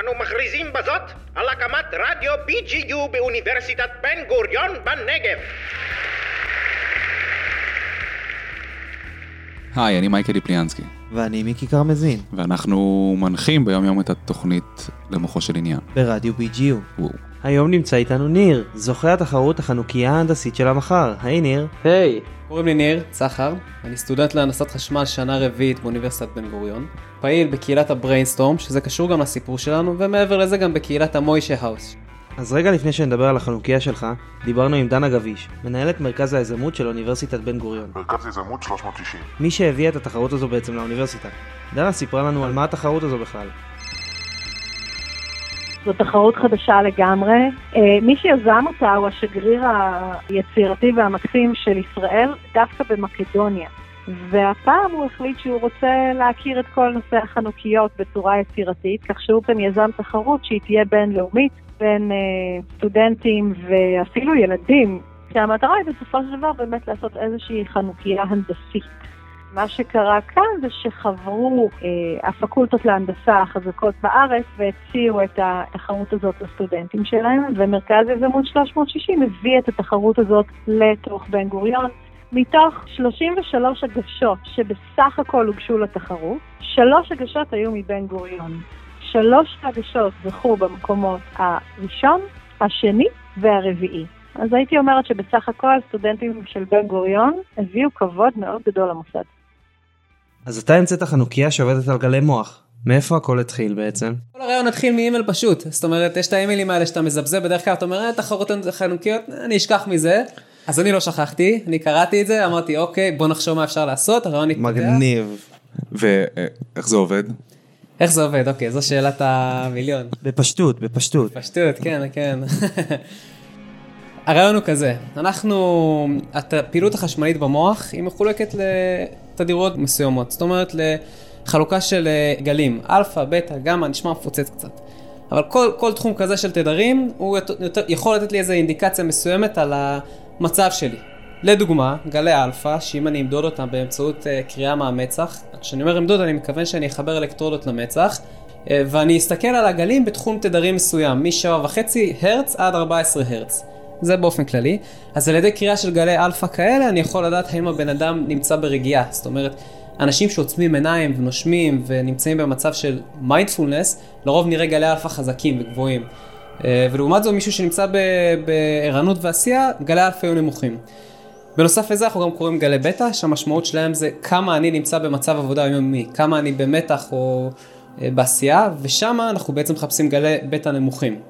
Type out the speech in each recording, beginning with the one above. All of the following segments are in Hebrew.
אנו מכריזים בזאת על הקמת רדיו BGU באוניברסיטת בן גוריון בנגב. היי, אני מייקל ליפליאנסקי, ואני מיקי קרמזין, ואנחנו מנחים ביום יום את התוכנית למוחו של עניין. ברדיו BGU. וואו. היום נמצא איתנו ניר, זוכה התחרות החנוכיה ההנדסית של המחר. היי ניר. היי, קוראים לי ניר צחר, אני סטודנט להנדסת חשמל שנה רביעית באוניברסיטת בן גוריון, פעיל בקהילת ה BrainStorm, שזה קשור גם לסיפור שלנו, ומעבר לזה גם בקהילת ה Moishe House. אז רגע לפני שנדבר על החנוכיה שלך, דיברנו עם דנה גביש, מנהלת מרכז היזמות של אוניברסיטת בן גוריון. מרכז יזמות 360. מי שהביאה את התחרות הזו בעצם לאוניברסיטה. דנה סיפרה לנו על מה התחרות הזו בכלל. זו תחרות חדשה לגמרי. אה, מי שיזם אותה הוא השגריר היצירתי והמקסים של ישראל דווקא במקדוניה. והפעם הוא החליט שהוא רוצה להכיר את כל נושא החנוכיות בצורה יצירתית, כך שהוא גם יזם תחרות שהיא תהיה בינלאומית בין אה, סטודנטים ואפילו ילדים, שהמטרה היא בסופו של דבר באמת לעשות איזושהי חנוכיה הנדסית. מה שקרה כאן זה שחברו אה, הפקולטות להנדסה החזקות בארץ והציעו את התחרות הזאת לסטודנטים שלהם, ומרכז יזמות 360 הביא את התחרות הזאת לתוך בן גוריון. מתוך 33 הגשות שבסך הכל הוגשו לתחרות, שלוש הגשות היו מבן גוריון. שלוש הגשות זכו במקומות הראשון, השני והרביעי. אז הייתי אומרת שבסך הכל סטודנטים של בן גוריון הביאו כבוד מאוד גדול למוסד. אז אתה המצאת חנוכיה שעובדת על גלי מוח. מאיפה הכל התחיל בעצם? כל הרעיון התחיל מאימייל פשוט, זאת אומרת, יש את האימיילים האלה שאתה מזבזב בדרך כלל, אתה אומר, אה, תחרות חנוכיות, אני אשכח מזה. אז אני לא שכחתי, אני קראתי את זה, אמרתי, אוקיי, בוא נחשוב מה אפשר לעשות, הרעיון התפתח. מגניב. ואיך זה עובד? איך זה עובד? אוקיי, זו שאלת המיליון. בפשטות, בפשטות. פשטות, כן, כן. הרעיון הוא כזה, אנחנו, הפעילות החשמלית במוח היא מחולקת לתדירות מסוימות, זאת אומרת לחלוקה של אה, גלים, אלפא, בטא, גמא, נשמע מפוצץ קצת. אבל כל, כל תחום כזה של תדרים, הוא יותר, יכול לתת לי איזו אינדיקציה מסוימת על המצב שלי. לדוגמה, גלי אלפא, שאם אני אמדוד אותם באמצעות אה, קריאה מהמצח, כשאני אומר אמדוד אני מכוון שאני אחבר אלקטרודות למצח, אה, ואני אסתכל על הגלים בתחום תדרים מסוים, מ-7.5 הרץ עד 14 הרץ. זה באופן כללי. אז על ידי קריאה של גלי אלפא כאלה, אני יכול לדעת האם הבן אדם נמצא ברגיעה. זאת אומרת, אנשים שעוצמים עיניים ונושמים ונמצאים במצב של מיינדפולנס, לרוב נראה גלי אלפא חזקים וגבוהים. אה, ולעומת זאת, מישהו שנמצא בערנות ועשייה, גלי אלפא היו נמוכים. בנוסף לזה אנחנו גם קוראים גלי בטא, שהמשמעות שלהם זה כמה אני נמצא במצב עבודה יומיומי, כמה אני במתח או אה, בעשייה, ושם אנחנו בעצם מחפשים גלי בטא נמוכים.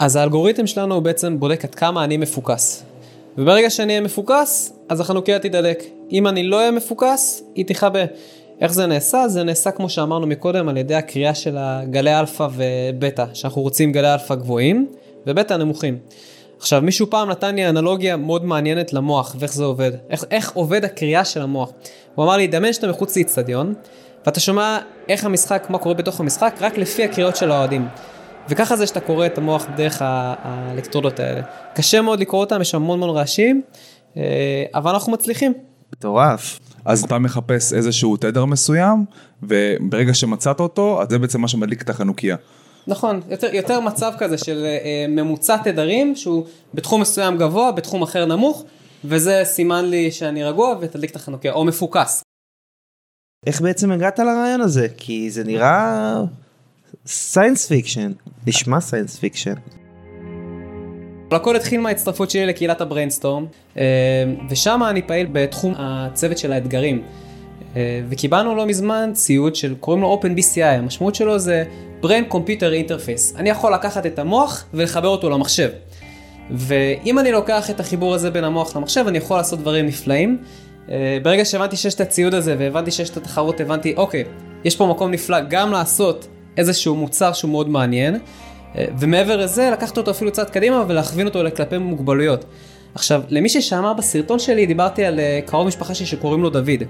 אז האלגוריתם שלנו הוא בעצם בודק עד כמה אני מפוקס. וברגע שאני אהיה מפוקס, אז החנוכיה תידלק. אם אני לא אהיה מפוקס, היא תכבה. איך זה נעשה? זה נעשה כמו שאמרנו מקודם על ידי הקריאה של הגלי אלפא ובטא, שאנחנו רוצים גלי אלפא גבוהים ובטא נמוכים. עכשיו מישהו פעם נתן לי אנלוגיה מאוד מעניינת למוח ואיך זה עובד, איך, איך עובד הקריאה של המוח. הוא אמר לי, דמיין שאתה מחוץ לאיצטדיון ואתה שומע איך המשחק, מה קורה בתוך המשחק, רק לפי הקריאות של האוהדים. וככה זה שאתה קורא את המוח דרך האלקטרודות האלה. קשה מאוד לקרוא אותם, יש המון המון רעשים, אה, אבל אנחנו מצליחים. מטורף. אז אתה מחפש איזשהו תדר מסוים, וברגע שמצאת אותו, אז זה בעצם מה שמדליק את החנוכיה. נכון, יותר, יותר מצב כזה של אה, ממוצע תדרים שהוא בתחום מסוים גבוה, בתחום אחר נמוך, וזה סימן לי שאני רגוע ותדליק את החנוכיה, או מפוקס. איך בעצם הגעת לרעיון הזה? כי זה נראה science fiction, נשמע science fiction. הכל התחיל מההצטרפות שלי לקהילת הבריינסטורם, אה, ושם אני פעיל בתחום הצוות של האתגרים. אה, וקיבלנו לא מזמן ציוד של, קוראים לו OpenBCI, המשמעות שלו זה Brain Computer Interface. אני יכול לקחת את המוח ולחבר אותו למחשב. ואם אני לוקח את החיבור הזה בין המוח למחשב, אני יכול לעשות דברים נפלאים. אה, ברגע שהבנתי שיש את הציוד הזה והבנתי שיש את התחרות, הבנתי, אוקיי, יש פה מקום נפלא גם לעשות איזשהו מוצר שהוא מאוד מעניין, אה, ומעבר לזה, לקחת אותו אפילו צעד קדימה ולהכווין אותו לכלפי מוגבלויות. עכשיו, למי ששמע בסרטון שלי, דיברתי על אה, קרוב משפחה שלי שקוראים לו דוד.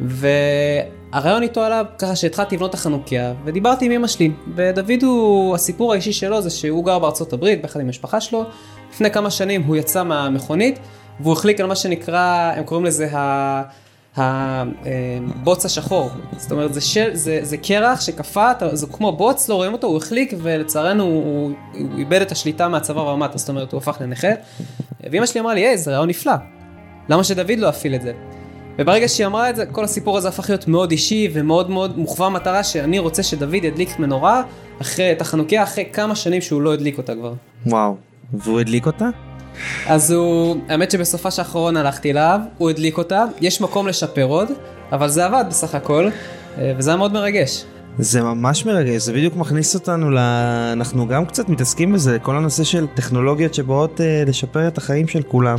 והרעיון איתו עלה ככה שהתחלתי לבנות את החנוכיה, ודיברתי עם אמא שלי. ודוד הוא, הסיפור האישי שלו זה שהוא גר בארצות הברית, ביחד עם המשפחה שלו. לפני כמה שנים הוא יצא מהמכונית, והוא החליק על מה שנקרא, הם קוראים לזה הבוץ השחור. זאת אומרת, זה, של, זה, זה קרח אתה- זה כמו בוץ, לא רואים אותו, הוא החליק, ולצערנו הוא, הוא איבד את השליטה מהצוואר ומטה, זאת אומרת, הוא הפך לנכה. ואימא שלי אמרה לי, היי, זה רעיון נפלא. למה שדוד לא יפעיל את זה? וברגע שהיא אמרה את זה, כל הסיפור הזה הפך להיות מאוד אישי ומאוד מאוד מוכוון מטרה שאני רוצה שדוד ידליק מנורה אחרי, את החנוכיה אחרי כמה שנים שהוא לא הדליק אותה כבר. וואו. והוא הדליק אותה? אז הוא, האמת שבסופה האחרון הלכתי אליו, הוא הדליק אותה, יש מקום לשפר עוד, אבל זה עבד בסך הכל, אה, וזה היה מאוד מרגש. זה ממש מרגש, זה בדיוק מכניס אותנו ל... אנחנו גם קצת מתעסקים בזה, כל הנושא של טכנולוגיות שבאות אה, לשפר את החיים של כולם.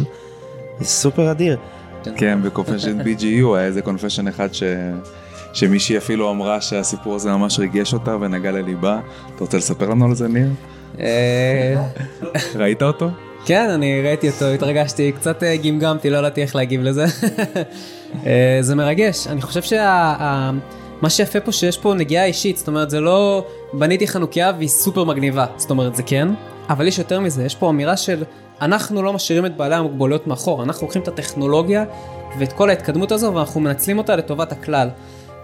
זה סופר אדיר. כן, בקונפשן BGU היה איזה קונפשן אחד ש... שמישהי אפילו אמרה שהסיפור הזה ממש ריגש אותה ונגע לליבה. אתה רוצה לספר לנו על זה, ניר? אה, ראית אותו? כן, אני ראיתי אותו, התרגשתי, קצת אה, גמגמתי, לא ידעתי איך להגיב לזה. אה, זה מרגש, אני חושב שמה שיפה פה שיש פה נגיעה אישית, זאת אומרת זה לא בניתי חנוכיה והיא סופר מגניבה, זאת אומרת זה כן, אבל יש יותר מזה, יש פה אמירה של אנחנו לא משאירים את בעלי המוגבלויות מאחור, אנחנו לוקחים את הטכנולוגיה ואת כל ההתקדמות הזו ואנחנו מנצלים אותה לטובת הכלל.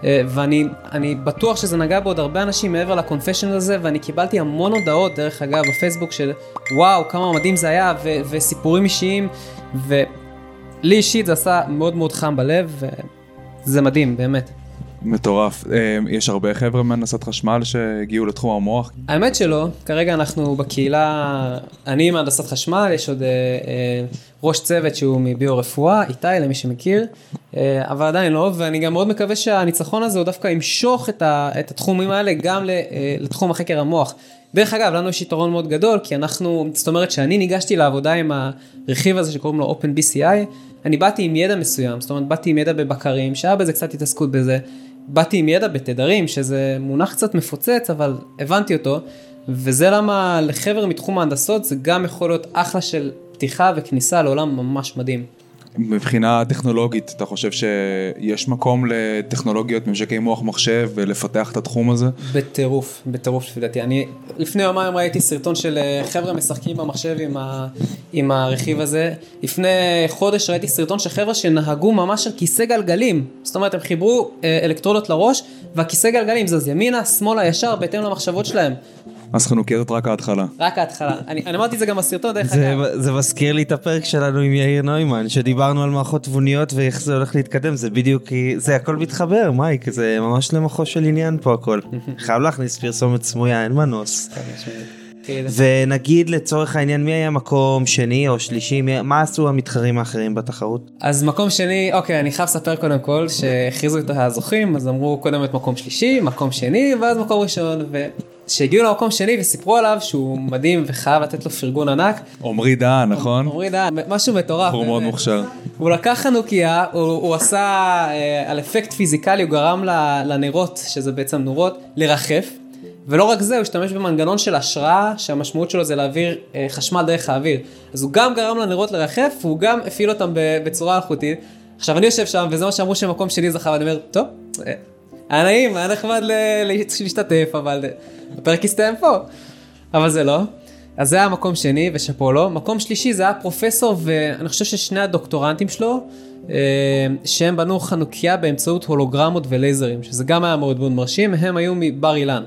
אה, ואני אני בטוח שזה נגע בעוד הרבה אנשים מעבר לקונפשן הזה, ואני קיבלתי המון הודעות, דרך אגב, בפייסבוק של וואו, כמה מדהים זה היה, ו- וסיפורים אישיים, ולי אישית זה עשה מאוד מאוד חם בלב, וזה מדהים, באמת. מטורף. אה, יש הרבה חבר'ה מהנדסת חשמל שהגיעו לתחום המוח. האמת שלא, כרגע אנחנו בקהילה, אני מהנדסת חשמל, יש עוד אה, אה, ראש צוות שהוא מביו-רפואה, איתי למי שמכיר, אבל עדיין לא, ואני גם מאוד מקווה שהניצחון הזה הוא דווקא ימשוך את, התחומים האלה גם לתחום החקר המוח. דרך אגב, לנו יש יתרון מאוד גדול, כי אנחנו, זאת אומרת שאני ניגשתי לעבודה עם הרכיב הזה שקוראים לו OpenBCI, אני באתי עם ידע מסוים, זאת אומרת באתי עם ידע בבקרים, שהיה בזה קצת התעסקות בזה, באתי עם ידע בתדרים, שזה מונח קצת מפוצץ, אבל הבנתי אותו, וזה למה לחבר'ה מתחום ההנדסות זה גם יכול להיות אחלה של פתיחה וכניסה לעולם ממש מדהים. מבחינה טכנולוגית, אתה חושב שיש מקום לטכנולוגיות ממשקי מוח מחשב ולפתח את התחום הזה? בטירוף, בטירוף לפי דעתי. אני לפני יומיים ראיתי סרטון של אה, חבר'ה משחקים במחשב עם, ה, עם הרכיב הזה. לפני חודש ראיתי סרטון של חבר'ה שנהגו ממש על כיסא גלגלים. זאת אומרת, הם חיברו אה, אלקטרודות לראש, והכיסא גלגלים זז ימינה, שמאלה, ישר, בהתאם למחשבות שלהם. אז חנוכיה זאת רק ההתחלה. רק ההתחלה. אני, אני אמרתי את זה גם בסרטון, דרך זה, אגב. זה מזכיר לי את הפרק שלנו עם יאיר נוימן, שדיברנו על מערכות תבוניות ואיך זה הולך להתקדם, זה בדיוק, זה הכל מתחבר, מייק, זה ממש למחו של עניין פה הכל. חייב להכניס פרסומת סמויה, אין מנוס. כאילו. ונגיד לצורך העניין, מי היה מקום שני או שלישי, מי, מה עשו המתחרים האחרים בתחרות? אז מקום שני, אוקיי, אני חייב לספר קודם כל שהכריזו את הזוכים, אז אמרו קודם את מקום שלישי, מקום שני, ואז מקום ראשון, וכשהגיעו למקום שני וסיפרו עליו שהוא מדהים וחייב לתת לו פרגון ענק, עמרי דהן, נכון? אומרים, "אה, משהו מטורף. בחור מאוד באמת." מוכשר. הוא לקח חנוכיה, הוא, הוא עשה אה, על אפקט פיזיקלי, הוא גרם ל- לנרות, שזה בעצם נורות, לרחף. ולא רק זה, הוא השתמש במנגנון של השראה, שהמשמעות שלו זה להעביר אה, חשמל דרך האוויר. אז הוא גם גרם לנרות לרחף, והוא גם הפעיל אותם בצורה אלחוטית. עכשיו, אני יושב שם, וזה מה שאמרו שמקום שלי זכה, ואני אומר, טוב, אה, היה נעים, היה נחמד להשתתף, אבל הפרק הסתיים פה. אבל זה לא. אז זה היה מקום שני, ושאפו לו. מקום שלישי זה היה פרופסור, ואני חושב ששני הדוקטורנטים שלו, אה, שהם בנו חנוכיה באמצעות הולוגרמות ולייזרים, שזה גם היה מאוד מאוד מרשים, הם היו מבר אילן.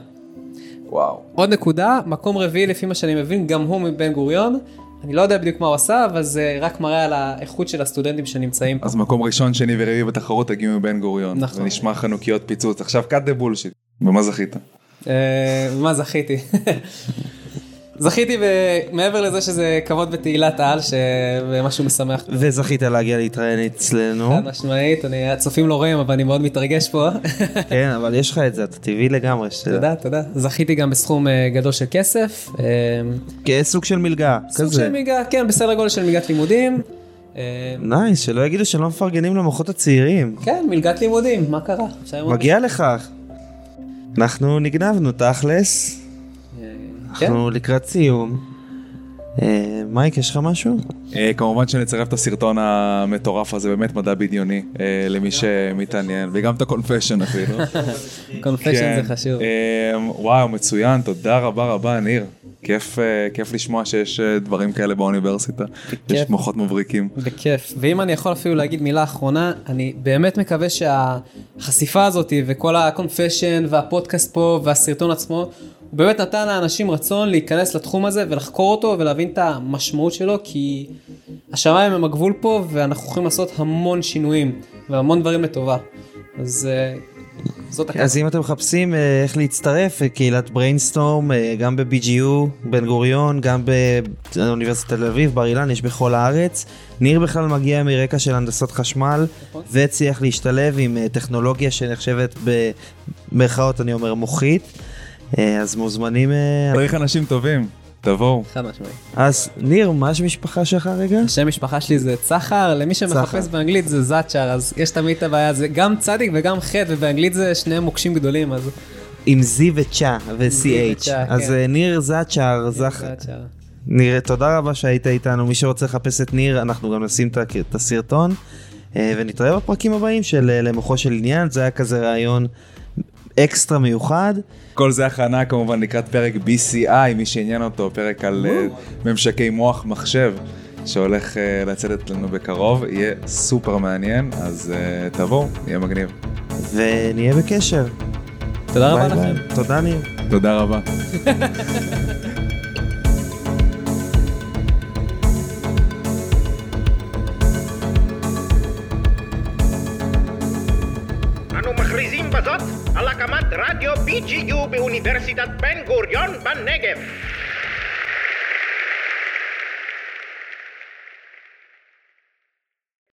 וואו. עוד נקודה, מקום רביעי לפי מה שאני מבין, גם הוא מבן גוריון. אני לא יודע בדיוק מה הוא עשה, אבל זה רק מראה על האיכות של הסטודנטים שנמצאים פה. אז מקום ראשון, שני ורביעי בתחרות הגיעו מבן גוריון. נכון. זה נשמע חנוכיות פיצוץ. עכשיו cut the bullshit. במה זכית? אה, מה זכיתי? זכיתי מעבר לזה שזה כבוד בתהילת העל, שמשהו משמח. וזכית להגיע להתראיין אצלנו, חד משמעית, אני, הצופים לא רואים, אבל אני מאוד מתרגש פה. כן, אבל יש לך את זה, אתה טבעי לגמרי. שתדע. תודה, תודה. זכיתי גם בסכום אה, גדול של כסף. אה, כסוג של מלגה, סוג כזה. של מלגה, כן, בסדר גודל של מלגת לימודים. Nice, שלא יגידו שלא מפרגנים למוחות הצעירים. כן, מלגת לימודים, מה קרה? מגיע לך. אנחנו נגנבנו תכלס, כן. אנחנו לקראת סיום. אה, מייק, יש לך משהו? אה, כמובן שנצרף את הסרטון המטורף הזה, באמת מדע בדיוני, אה, למי שמתעניין, וגם את ה conception אפילו. conception כן. זה חשוב. אה, וואו, מצוין, תודה רבה רבה, ניר. כיף, אה, כיף לשמוע שיש אה, דברים כאלה באוניברסיטה. יש בכיף. מוחות מבריקים. בכיף. ואם אני יכול אפילו להגיד מילה אחרונה, אני באמת מקווה שהחשיפה הזאת וכל ה conception והפודקאסט פה והסרטון עצמו, הוא באמת נתן לאנשים רצון להיכנס לתחום הזה ולחקור אותו ולהבין את המשמעות שלו, כי השמיים הם הגבול פה ואנחנו יכולים לעשות המון שינויים והמון דברים לטובה. אז אה. אז אם אתם מחפשים אה, איך להצטרף, אה, קהילת BrainStorm, אה, גם ב-BGU, בן גוריון, גם באוניברסיטת תל אביב, בר אילן, יש בכל הארץ. ניר בכלל מגיע מרקע של הנדסות חשמל, נכון. והצליח להשתלב עם טכנולוגיה שנחשבת במרכאות, אני אומר, מוחית. אז מוזמנים... צריך אנשים טובים, תבואו. חד משמעית. אז ניר, מה השם משפחה שלך רגע? השם משפחה שלי זה צחר, למי שמחפש. באנגלית זה זאצ'ר, אז יש תמיד את הבעיה, זה גם צדיק וגם חטא, ובאנגלית זה שני מוקשים גדולים, אז... עם Z וצ'ה ו-CH. וצ'ה, אז כן. אה, ניר זאצ'ר. זאצ'ר. ניר, תודה רבה שהיית איתנו. מי שרוצה לחפש את ניר, אנחנו גם נשים את הסרטון. אה, ונתראה בפרקים הבאים של אה, למוחו של עניין. זה היה כזה רעיון אקסטרה מיוחד. כל זה הכנה כמובן לקראת פרק BCI, מי שעניין אותו, פרק על אה, ממשקי מוח מחשב, שהולך אה, לצאת לנו בקרוב, יהיה סופר מעניין, אז אה, תבואו, יהיה מגניב. ונהיה בקשר. תודה רבה ביי לכם. תודה ניר. תודה רבה. BGU באוניברסיטת בן גוריון בנגב.